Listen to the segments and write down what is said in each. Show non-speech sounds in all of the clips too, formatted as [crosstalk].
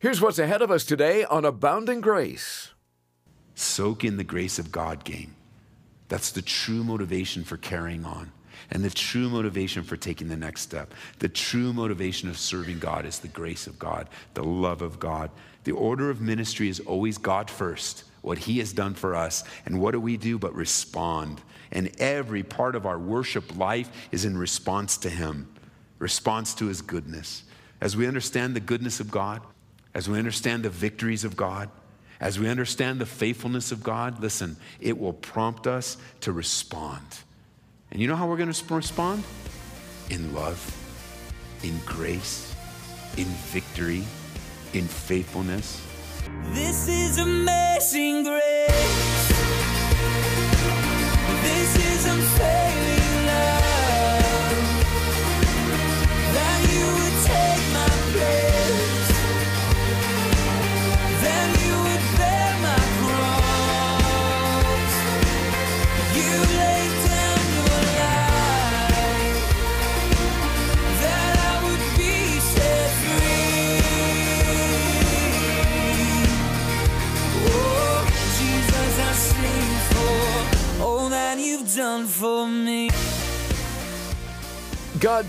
Here's what's ahead of us today on Abounding Grace. Soak in the grace of God, game. That's the true motivation for carrying on and the true motivation for taking the next step. The true motivation of serving God is the grace of God, the love of God. The order of ministry is always God first, what He has done for us. And what do we do but respond? And every part of our worship life is in response to Him, response to His goodness. As we understand the goodness of God, as we understand the victories of God, as we understand the faithfulness of God, listen, it will prompt us to respond. And you know how we're going to respond? In love, in grace, in victory, in faithfulness. This is amazing grace.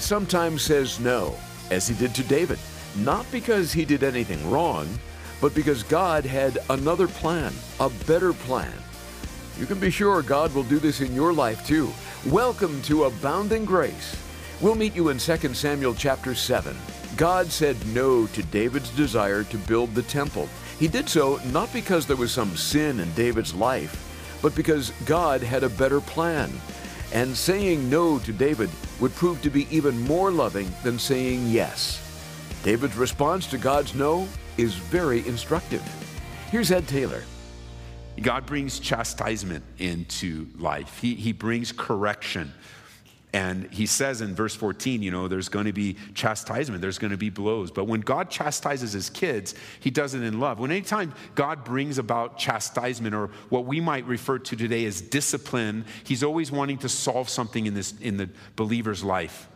Sometimes says no, as he did to David, not because he did anything wrong, but because God had another plan, a better plan. You can be sure God will do this in your life too. Welcome to Abounding Grace. We'll meet you in 2 Samuel chapter 7. God said no to David's desire to build the temple. He did so not because there was some sin in David's life, but because God had a better plan. And saying no to David would prove to be even more loving than saying yes. David's response to God's no is very instructive. Here's Ed Taylor. God brings chastisement into life, He, he brings correction. And he says in verse 14, you know, there's going to be chastisement, there's going to be blows. But when God chastises his kids, he does it in love. When anytime God brings about chastisement or what we might refer to today as discipline, he's always wanting to solve something in this in the believer's life.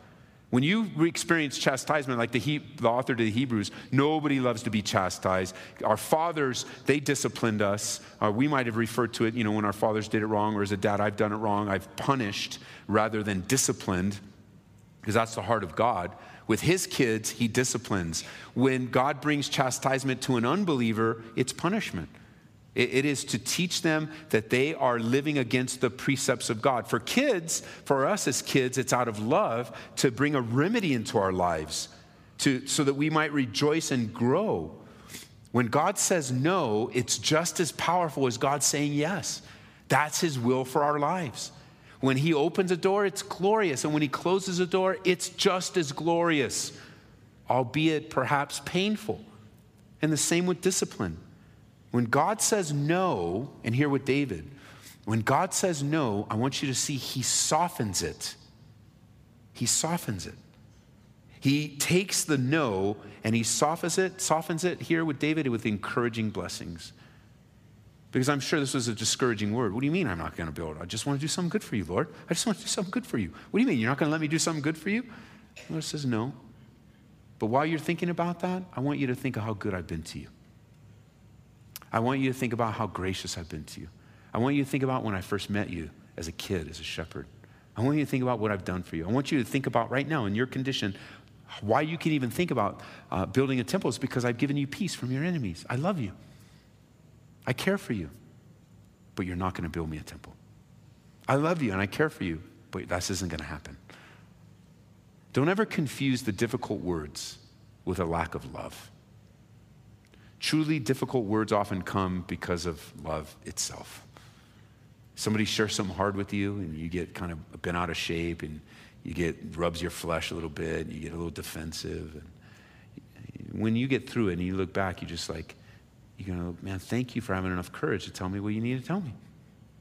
When you experience chastisement, like the, he, the author to the Hebrews, nobody loves to be chastised. Our fathers, they disciplined us. Uh, we might have referred to it, you know, when our fathers did it wrong, or as a dad, I've done it wrong. I've punished rather than disciplined, because that's the heart of God. With his kids, he disciplines. When God brings chastisement to an unbeliever, it's punishment. It is to teach them that they are living against the precepts of God. For kids, for us as kids, it's out of love to bring a remedy into our lives to, so that we might rejoice and grow. When God says no, it's just as powerful as God saying yes. That's His will for our lives. When He opens a door, it's glorious. And when He closes a door, it's just as glorious, albeit perhaps painful. And the same with discipline. When God says no, and here with David, when God says no, I want you to see he softens it. He softens it. He takes the no and he softens it, softens it here with David with encouraging blessings. Because I'm sure this was a discouraging word. What do you mean I'm not going to build? I just want to do something good for you, Lord. I just want to do something good for you. What do you mean? You're not going to let me do something good for you? The Lord says no. But while you're thinking about that, I want you to think of how good I've been to you. I want you to think about how gracious I've been to you. I want you to think about when I first met you as a kid, as a shepherd. I want you to think about what I've done for you. I want you to think about right now in your condition why you can even think about uh, building a temple is because I've given you peace from your enemies. I love you. I care for you, but you're not going to build me a temple. I love you and I care for you, but this isn't going to happen. Don't ever confuse the difficult words with a lack of love. Truly difficult words often come because of love itself. Somebody shares something hard with you and you get kind of bent out of shape and you get rubs your flesh a little bit, you get a little defensive. And when you get through it and you look back, you just like, you go, man, thank you for having enough courage to tell me what you need to tell me.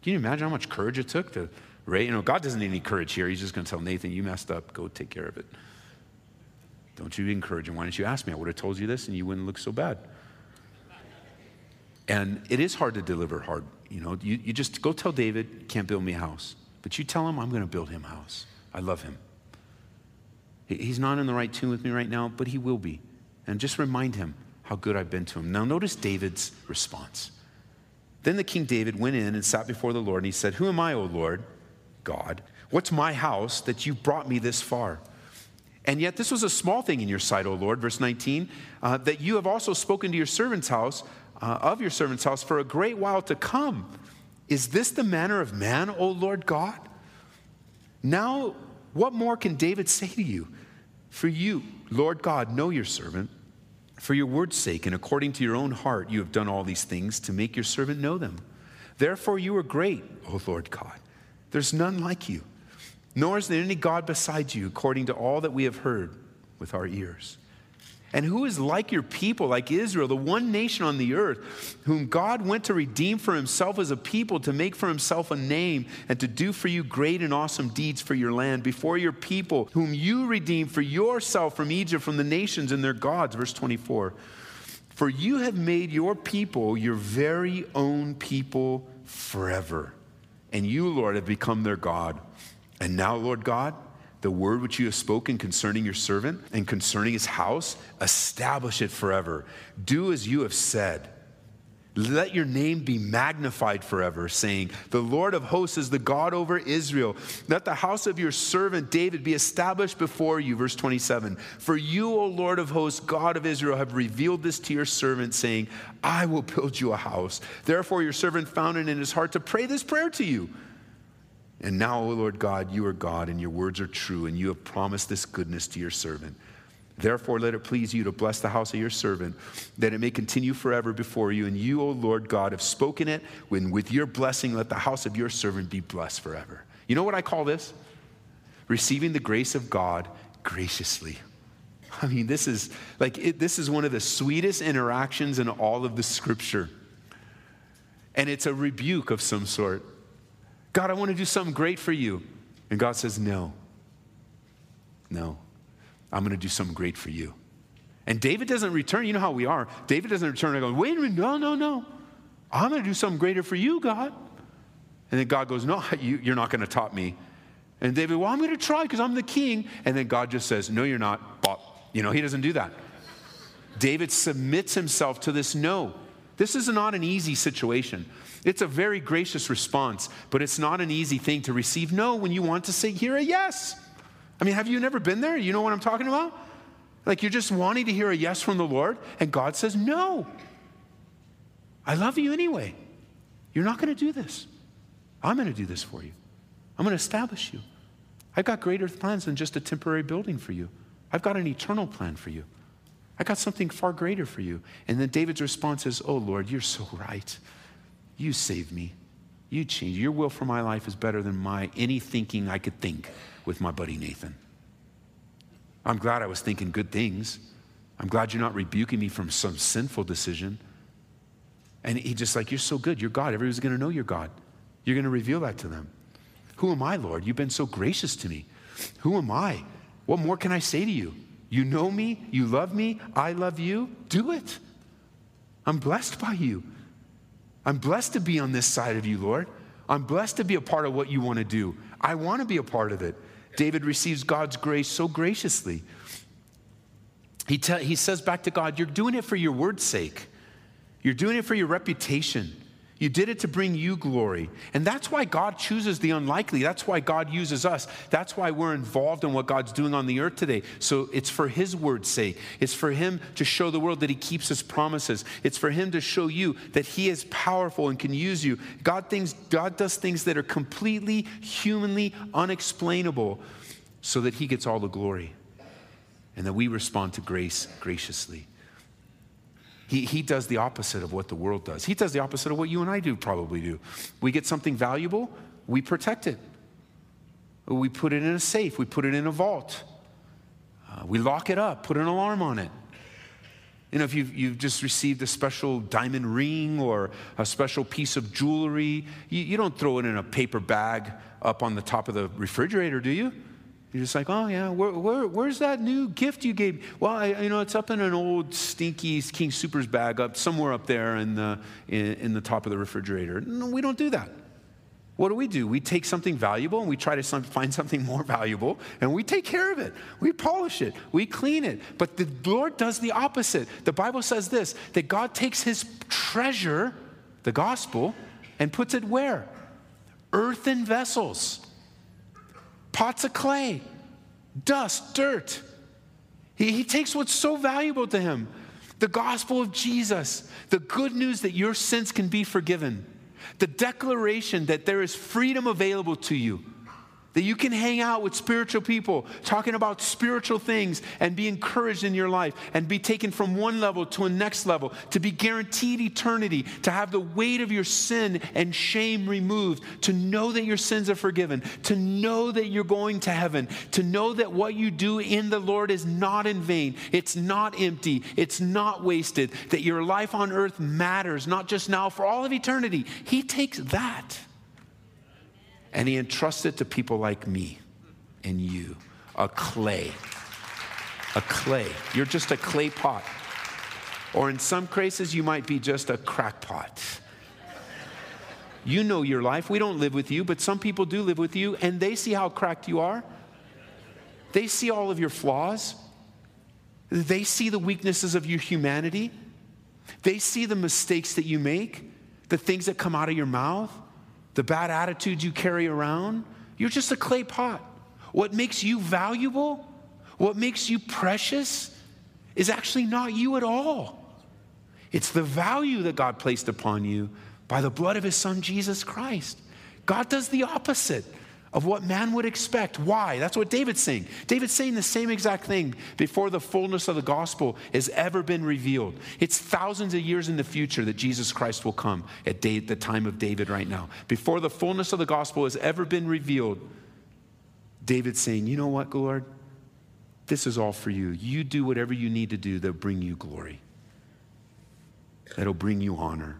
Can you imagine how much courage it took to raise? You know, God doesn't need any courage here. He's just going to tell Nathan, you messed up, go take care of it. Don't you encourage him? Why didn't you ask me? I would have told you this and you wouldn't look so bad. And it is hard to deliver hard. You know, you, you just go tell David, can't build me a house. But you tell him, I'm going to build him a house. I love him. He's not in the right tune with me right now, but he will be. And just remind him, how good I've been to him. Now, notice David's response. Then the king David went in and sat before the Lord, and he said, Who am I, O Lord, God? What's my house that you've brought me this far? And yet, this was a small thing in your sight, O Lord, verse 19, uh, that you have also spoken to your servant's house, uh, of your servant's house, for a great while to come. Is this the manner of man, O Lord God? Now, what more can David say to you? For you, Lord God, know your servant. For your word's sake, and according to your own heart, you have done all these things to make your servant know them. Therefore, you are great, O Lord God. There's none like you, nor is there any God beside you, according to all that we have heard with our ears. And who is like your people, like Israel, the one nation on the earth, whom God went to redeem for himself as a people, to make for himself a name, and to do for you great and awesome deeds for your land, before your people, whom you redeemed for yourself from Egypt, from the nations and their gods? Verse 24. For you have made your people your very own people forever. And you, Lord, have become their God. And now, Lord God, the word which you have spoken concerning your servant and concerning his house, establish it forever. Do as you have said. Let your name be magnified forever, saying, The Lord of hosts is the God over Israel. Let the house of your servant David be established before you. Verse 27 For you, O Lord of hosts, God of Israel, have revealed this to your servant, saying, I will build you a house. Therefore, your servant found it in his heart to pray this prayer to you. And now, O Lord God, you are God, and your words are true, and you have promised this goodness to your servant. Therefore, let it please you to bless the house of your servant, that it may continue forever before you. And you, O Lord God, have spoken it, when with your blessing, let the house of your servant be blessed forever. You know what I call this? Receiving the grace of God graciously. I mean, this is like, it, this is one of the sweetest interactions in all of the scripture. And it's a rebuke of some sort. God, I want to do something great for you. And God says, No. No. I'm going to do something great for you. And David doesn't return. You know how we are. David doesn't return and go, Wait a minute. No, no, no. I'm going to do something greater for you, God. And then God goes, No, [laughs] you, you're not going to top me. And David, Well, I'm going to try because I'm the king. And then God just says, No, you're not. You know, he doesn't do that. David submits himself to this no. This is not an easy situation. It's a very gracious response, but it's not an easy thing to receive no when you want to say, hear a yes. I mean, have you never been there? You know what I'm talking about? Like you're just wanting to hear a yes from the Lord, and God says, no. I love you anyway. You're not going to do this. I'm going to do this for you. I'm going to establish you. I've got greater plans than just a temporary building for you. I've got an eternal plan for you. I got something far greater for you. And then David's response is, Oh Lord, you're so right. You save me. You change. Your will for my life is better than my any thinking I could think with my buddy Nathan. I'm glad I was thinking good things. I'm glad you're not rebuking me from some sinful decision. And he just like, You're so good. You're God. Everybody's going to know you're God. You're going to reveal that to them. Who am I, Lord? You've been so gracious to me. Who am I? What more can I say to you? You know me. You love me. I love you. Do it. I'm blessed by you. I'm blessed to be on this side of you, Lord. I'm blessed to be a part of what you want to do. I want to be a part of it. David receives God's grace so graciously. He, te- he says back to God, You're doing it for your word's sake, you're doing it for your reputation. You did it to bring you glory. And that's why God chooses the unlikely. That's why God uses us. That's why we're involved in what God's doing on the earth today. So it's for His word's sake. It's for Him to show the world that He keeps His promises. It's for Him to show you that He is powerful and can use you. God, things, God does things that are completely humanly unexplainable so that He gets all the glory and that we respond to grace graciously. He, he does the opposite of what the world does. He does the opposite of what you and I do probably do. We get something valuable, we protect it. We put it in a safe, we put it in a vault. Uh, we lock it up, put an alarm on it. You know, if you've, you've just received a special diamond ring or a special piece of jewelry, you, you don't throw it in a paper bag up on the top of the refrigerator, do you? You're just like, oh yeah, where, where, where's that new gift you gave? Me? Well, I, you know, it's up in an old stinky King Soopers bag up somewhere up there in the in, in the top of the refrigerator. No, we don't do that. What do we do? We take something valuable and we try to find something more valuable and we take care of it. We polish it, we clean it. But the Lord does the opposite. The Bible says this that God takes his treasure, the gospel, and puts it where? Earthen vessels, pots of clay, dust, dirt. He, he takes what's so valuable to him the gospel of Jesus, the good news that your sins can be forgiven the declaration that there is freedom available to you, that you can hang out with spiritual people talking about spiritual things and be encouraged in your life and be taken from one level to a next level, to be guaranteed eternity, to have the weight of your sin and shame removed, to know that your sins are forgiven, to know that you're going to heaven, to know that what you do in the Lord is not in vain, it's not empty, it's not wasted, that your life on earth matters, not just now, for all of eternity. He takes that and he entrusts it to people like me and you, a clay. A clay. You're just a clay pot. Or in some cases, you might be just a crackpot. You know your life. We don't live with you, but some people do live with you, and they see how cracked you are. They see all of your flaws. They see the weaknesses of your humanity. They see the mistakes that you make, the things that come out of your mouth the bad attitudes you carry around, you're just a clay pot. What makes you valuable, what makes you precious, is actually not you at all. It's the value that God placed upon you by the blood of his son, Jesus Christ. God does the opposite of what man would expect. Why? That's what David's saying. David's saying the same exact thing before the fullness of the gospel has ever been revealed. It's thousands of years in the future that Jesus Christ will come at the time of David right now. Before the fullness of the gospel has ever been revealed, David's saying, You know what, Lord? This is all for you. You do whatever you need to do that'll bring you glory, that'll bring you honor.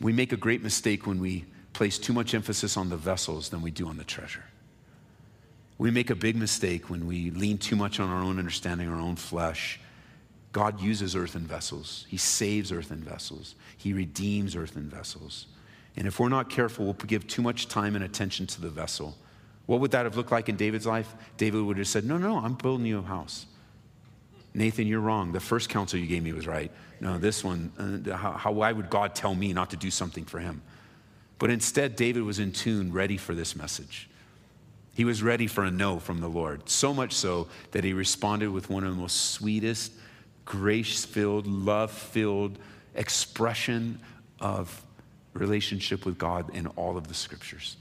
We make a great mistake when we place too much emphasis on the vessels than we do on the treasure. We make a big mistake when we lean too much on our own understanding, our own flesh. God uses earthen vessels. He saves earthen vessels. He redeems earthen vessels. And if we're not careful, we'll give too much time and attention to the vessel. What would that have looked like in David's life? David would have said, No, no, I'm building you a house. Nathan, you're wrong. The first counsel you gave me was right. No, this one, uh, how, how, why would God tell me not to do something for him? But instead, David was in tune, ready for this message. He was ready for a no from the Lord, so much so that he responded with one of the most sweetest, grace filled, love filled expression of relationship with God in all of the scriptures.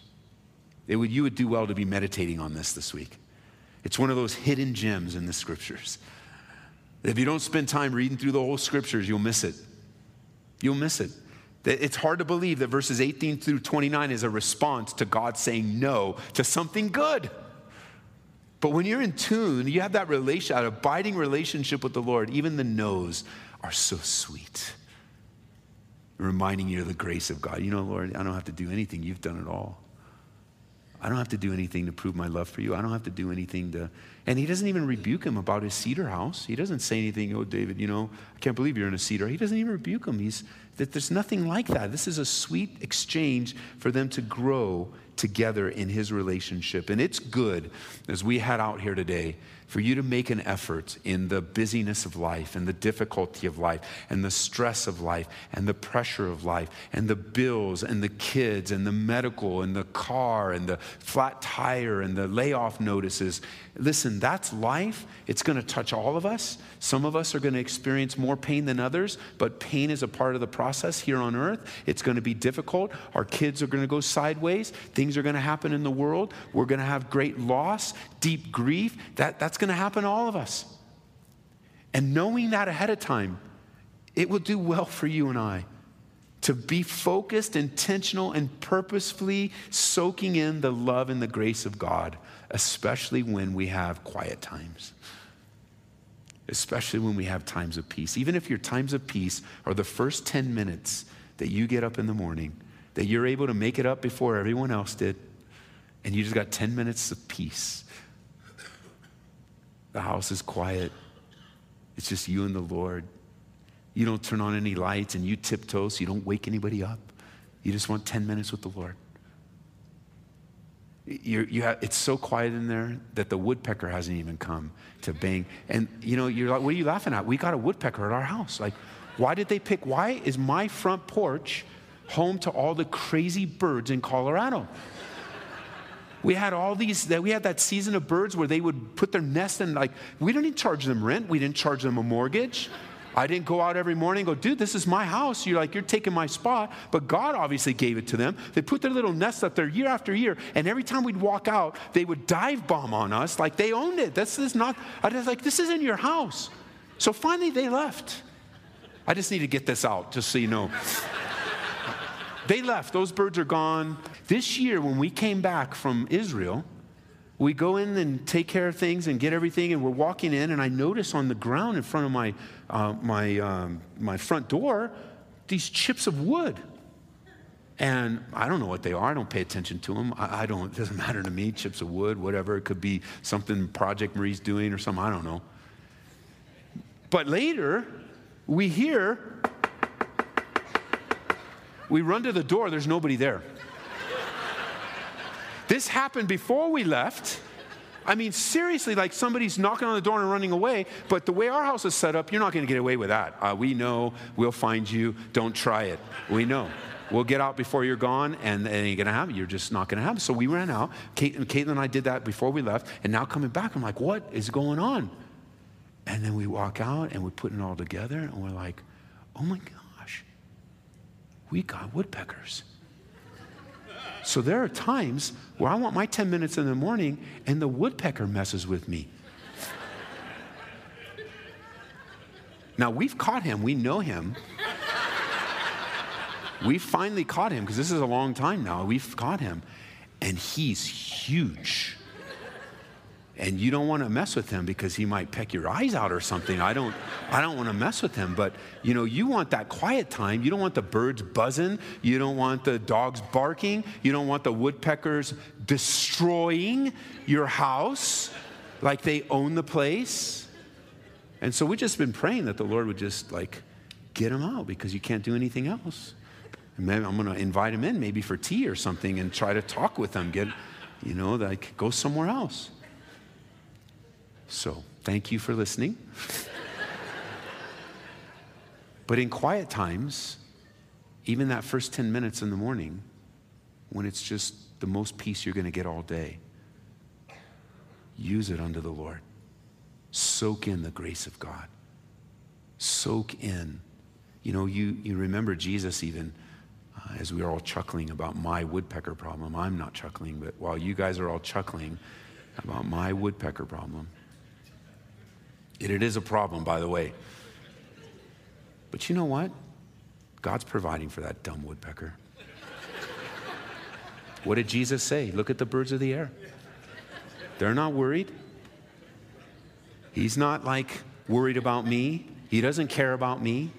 Would, you would do well to be meditating on this this week. It's one of those hidden gems in the scriptures. If you don't spend time reading through the whole scriptures, you'll miss it. You'll miss it. It's hard to believe that verses 18 through 29 is a response to God saying no to something good. But when you're in tune, you have that relation, that abiding relationship with the Lord, even the no's are so sweet. Reminding you of the grace of God. You know, Lord, I don't have to do anything. You've done it all. I don't have to do anything to prove my love for you. I don't have to do anything to. And he doesn't even rebuke him about his cedar house. He doesn't say anything, oh, David, you know, I can't believe you're in a cedar. He doesn't even rebuke him. He's that there's nothing like that. This is a sweet exchange for them to grow together in his relationship. And it's good as we head out here today for you to make an effort in the busyness of life and the difficulty of life and the stress of life and the pressure of life and the bills and the kids and the medical and the car and the flat tire and the layoff notices. Listen, that's life. It's going to touch all of us. Some of us are going to experience more pain than others, but pain is a part of the process here on earth. It's going to be difficult. Our kids are going to go sideways. Things are going to happen in the world. We're going to have great loss, deep grief. That, that's going to happen to all of us. And knowing that ahead of time, it will do well for you and I to be focused, intentional, and purposefully soaking in the love and the grace of God, especially when we have quiet times. Especially when we have times of peace. Even if your times of peace are the first 10 minutes that you get up in the morning, that you're able to make it up before everyone else did, and you just got 10 minutes of peace the house is quiet. It's just you and the Lord. You don't turn on any lights and you tiptoe so you don't wake anybody up. You just want 10 minutes with the Lord. You're, you have, it's so quiet in there that the woodpecker hasn't even come to bang. And you know, you're like, what are you laughing at? We got a woodpecker at our house. Like, why did they pick? Why is my front porch home to all the crazy birds in Colorado? We had all these, that we had that season of birds where they would put their nest in, like, we didn't charge them rent, we didn't charge them a mortgage. I didn't go out every morning and go, dude, this is my house. You're like, you're taking my spot. But God obviously gave it to them. They put their little nest up there year after year. And every time we'd walk out, they would dive bomb on us like they owned it. This is not, I was like, this isn't your house. So finally they left. I just need to get this out, just so you know. they left. Those birds are gone. This year, when we came back from Israel, we go in and take care of things and get everything, and we're walking in, and I notice on the ground in front of my, uh, my, um, my front door these chips of wood. And I don't know what they are. I don't pay attention to them. I, I, don't, it doesn't matter to me, chips of wood, whatever. It could be something Project Marie's doing or something, I don't know. But later, we hear, we run to the door, there's nobody there. This happened before we left. I mean, seriously, like somebody's knocking on the door and running away. But the way our house is set up, you're not going to get away with that. Uh, we know. We'll find you. Don't try it. We know. We'll get out before you're gone, and it ain't going to happen. You're just not going to happen. So we ran out. Kate, Caitlin and I did that before we left. And now coming back, I'm like, what is going on? And then we walk out and we're putting it all together, and we're like, oh my gosh, we got woodpeckers. So there are times where I want my 10 minutes in the morning and the woodpecker messes with me. Now we've caught him, we know him. We finally caught him because this is a long time now. We've caught him, and he's huge and you don't want to mess with him because he might peck your eyes out or something. I don't, I don't want to mess with him. But you know, you want that quiet time. You don't want the birds buzzing. You don't want the dogs barking. You don't want the woodpeckers destroying your house like they own the place. And so we've just been praying that the Lord would just like get them out because you can't do anything else. And maybe I'm going to invite him in maybe for tea or something and try to talk with them. Get, you know, like go somewhere else. So, thank you for listening. but in quiet times, even that first 10 minutes in the morning, when it's just the most peace you're going to get all day, use it unto the Lord. Soak in the grace of God. Soak in. You know, you, you remember Jesus even uh, as we were all chuckling about my woodpecker problem. I'm not chuckling, but while you guys are all chuckling about my woodpecker problem, and it is a problem, by the way. But you know what? God's providing for that dumb woodpecker. What did Jesus say? Look at the birds of the air. They're not worried. He's not like worried about me. He doesn't care about me.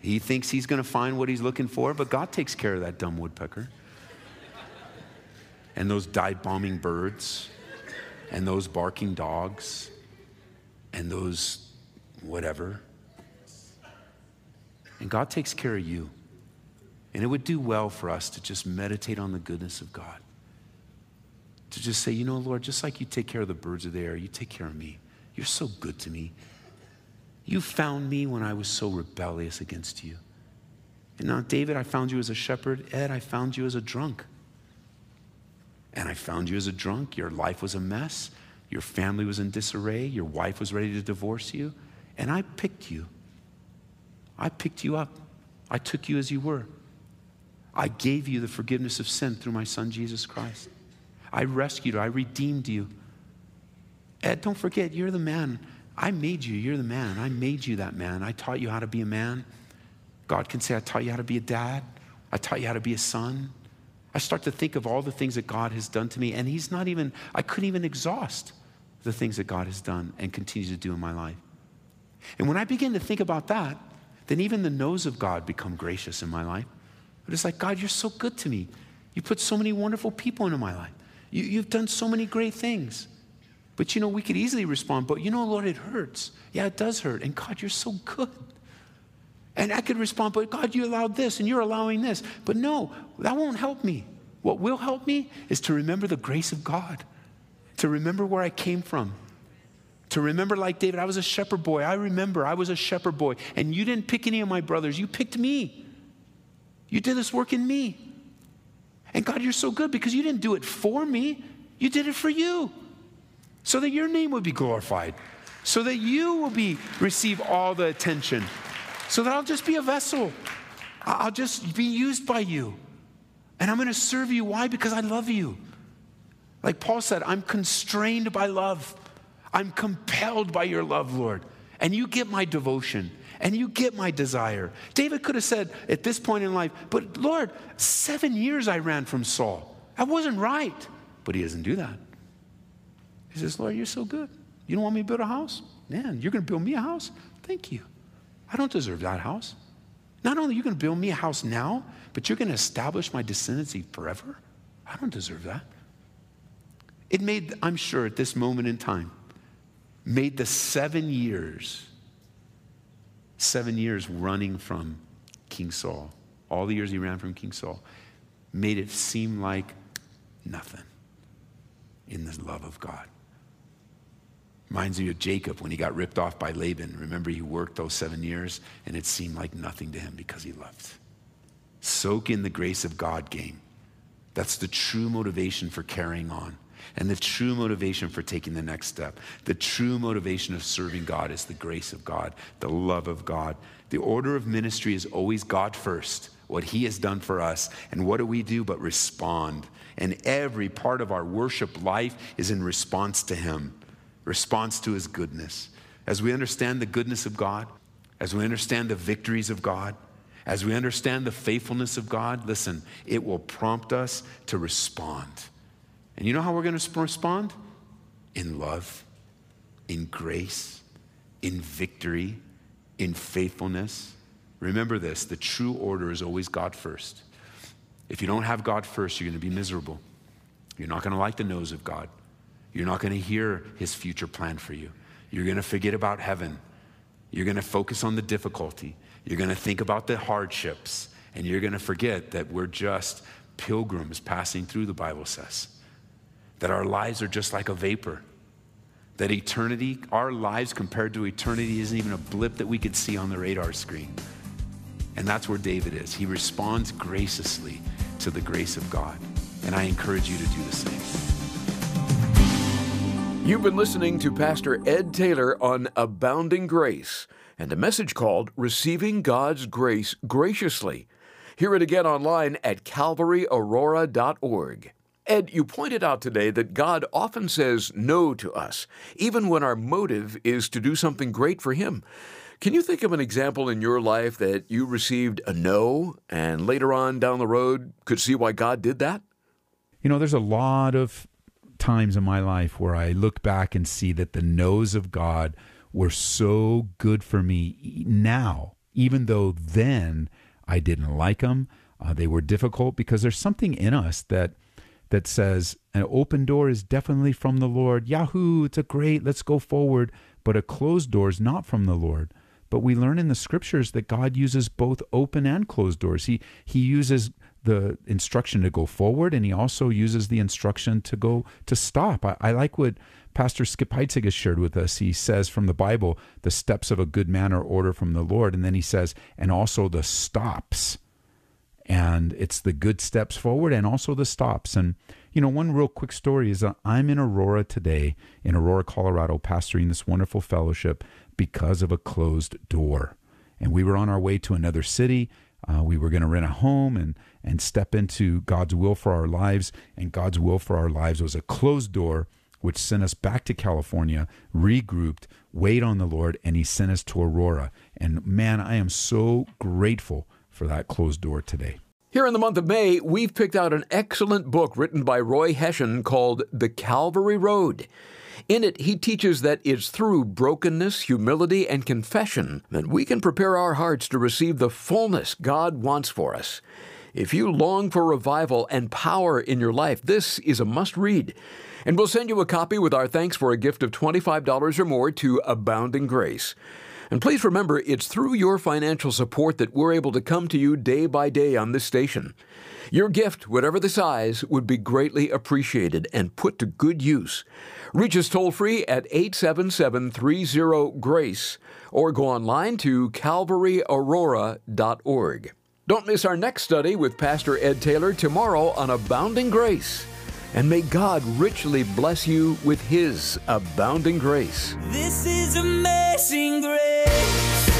He thinks he's going to find what he's looking for, but God takes care of that dumb woodpecker. And those dive bombing birds and those barking dogs and those whatever. And God takes care of you. And it would do well for us to just meditate on the goodness of God. To just say, you know, Lord, just like you take care of the birds of the air, you take care of me. You're so good to me. You found me when I was so rebellious against you. And now, David, I found you as a shepherd. Ed, I found you as a drunk. And I found you as a drunk. Your life was a mess. Your family was in disarray. Your wife was ready to divorce you. And I picked you. I picked you up. I took you as you were. I gave you the forgiveness of sin through my son, Jesus Christ. I rescued you. I redeemed you. Ed, don't forget, you're the man. I made you. You're the man. I made you that man. I taught you how to be a man. God can say, I taught you how to be a dad. I taught you how to be a son. I start to think of all the things that God has done to me, and He's not even, I couldn't even exhaust the things that God has done and continues to do in my life. And when I begin to think about that, then even the no's of God become gracious in my life. But it's like, God, you're so good to me. You put so many wonderful people into my life. You, you've done so many great things. But you know, we could easily respond, but you know, Lord, it hurts. Yeah, it does hurt. And God, you're so good. And I could respond, but God, you allowed this and you're allowing this. But no, that won't help me. What will help me is to remember the grace of God, to remember where I came from, to remember, like David, I was a shepherd boy. I remember I was a shepherd boy, and you didn't pick any of my brothers, you picked me. You did this work in me. And God, you're so good because you didn't do it for me, you did it for you, so that your name would be glorified, so that you will be receive all the attention, so that I'll just be a vessel. I'll just be used by you. And I'm going to serve you. Why? Because I love you. Like Paul said, I'm constrained by love. I'm compelled by your love, Lord. And you get my devotion and you get my desire. David could have said at this point in life, But Lord, seven years I ran from Saul. That wasn't right. But he doesn't do that. He says, Lord, you're so good. You don't want me to build a house? Man, you're going to build me a house? Thank you. I don't deserve that house. Not only are you going to build me a house now, but you're going to establish my descendancy forever? I don't deserve that. It made, I'm sure, at this moment in time, made the seven years, seven years running from King Saul, all the years he ran from King Saul, made it seem like nothing in the love of God. Reminds me of Jacob when he got ripped off by Laban. Remember, he worked those seven years and it seemed like nothing to him because he loved. Soak in the grace of God game. That's the true motivation for carrying on and the true motivation for taking the next step. The true motivation of serving God is the grace of God, the love of God. The order of ministry is always God first, what He has done for us. And what do we do but respond? And every part of our worship life is in response to Him, response to His goodness. As we understand the goodness of God, as we understand the victories of God, as we understand the faithfulness of God, listen, it will prompt us to respond. And you know how we're going to respond? In love, in grace, in victory, in faithfulness. Remember this the true order is always God first. If you don't have God first, you're going to be miserable. You're not going to like the no's of God. You're not going to hear his future plan for you. You're going to forget about heaven. You're going to focus on the difficulty. You're going to think about the hardships. And you're going to forget that we're just pilgrims passing through, the Bible says that our lives are just like a vapor. That eternity, our lives compared to eternity, isn't even a blip that we could see on the radar screen. And that's where David is. He responds graciously to the grace of God. And I encourage you to do the same. You've been listening to Pastor Ed Taylor on Abounding Grace and a message called Receiving God's Grace Graciously. Hear it again online at calvaryaurora.org. Ed, you pointed out today that God often says no to us, even when our motive is to do something great for Him. Can you think of an example in your life that you received a no and later on down the road could see why God did that? You know, there's a lot of times in my life where I look back and see that the no's of God were so good for me now, even though then I didn't like them. Uh, they were difficult because there's something in us that that says an open door is definitely from the Lord. Yahoo, it's a great, let's go forward. But a closed door is not from the Lord. But we learn in the scriptures that God uses both open and closed doors. He he uses the instruction to go forward and he also uses the instruction to go to stop. I, I like what Pastor Skip Heitzig has shared with us. He says from the Bible, the steps of a good man are order from the Lord. And then he says, and also the stops and it's the good steps forward and also the stops. And, you know, one real quick story is uh, I'm in Aurora today, in Aurora, Colorado, pastoring this wonderful fellowship because of a closed door. And we were on our way to another city. Uh, we were going to rent a home and, and step into God's will for our lives. And God's will for our lives was a closed door, which sent us back to California, regrouped, wait on the Lord, and He sent us to Aurora. And man, I am so grateful for that closed door today. Here in the month of May, we've picked out an excellent book written by Roy Hession called The Calvary Road. In it, he teaches that it's through brokenness, humility, and confession that we can prepare our hearts to receive the fullness God wants for us. If you long for revival and power in your life, this is a must read. And we'll send you a copy with our thanks for a gift of $25 or more to Abounding Grace. And please remember, it's through your financial support that we're able to come to you day by day on this station. Your gift, whatever the size, would be greatly appreciated and put to good use. Reach us toll free at 877 30 GRACE or go online to calvaryaurora.org. Don't miss our next study with Pastor Ed Taylor tomorrow on Abounding Grace. And may God richly bless you with His abounding grace. This is amazing grace.